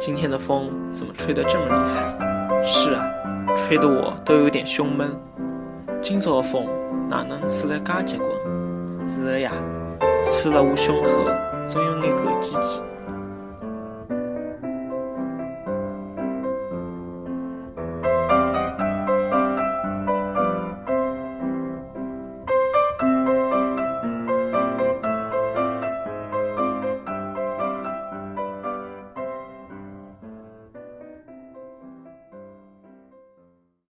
今天的风怎么吹得这么厉害？是啊，吹得我都有点胸闷。今朝的风哪能吹得噶结棍？是的呀，吹了我胸口总有眼狗叽叽。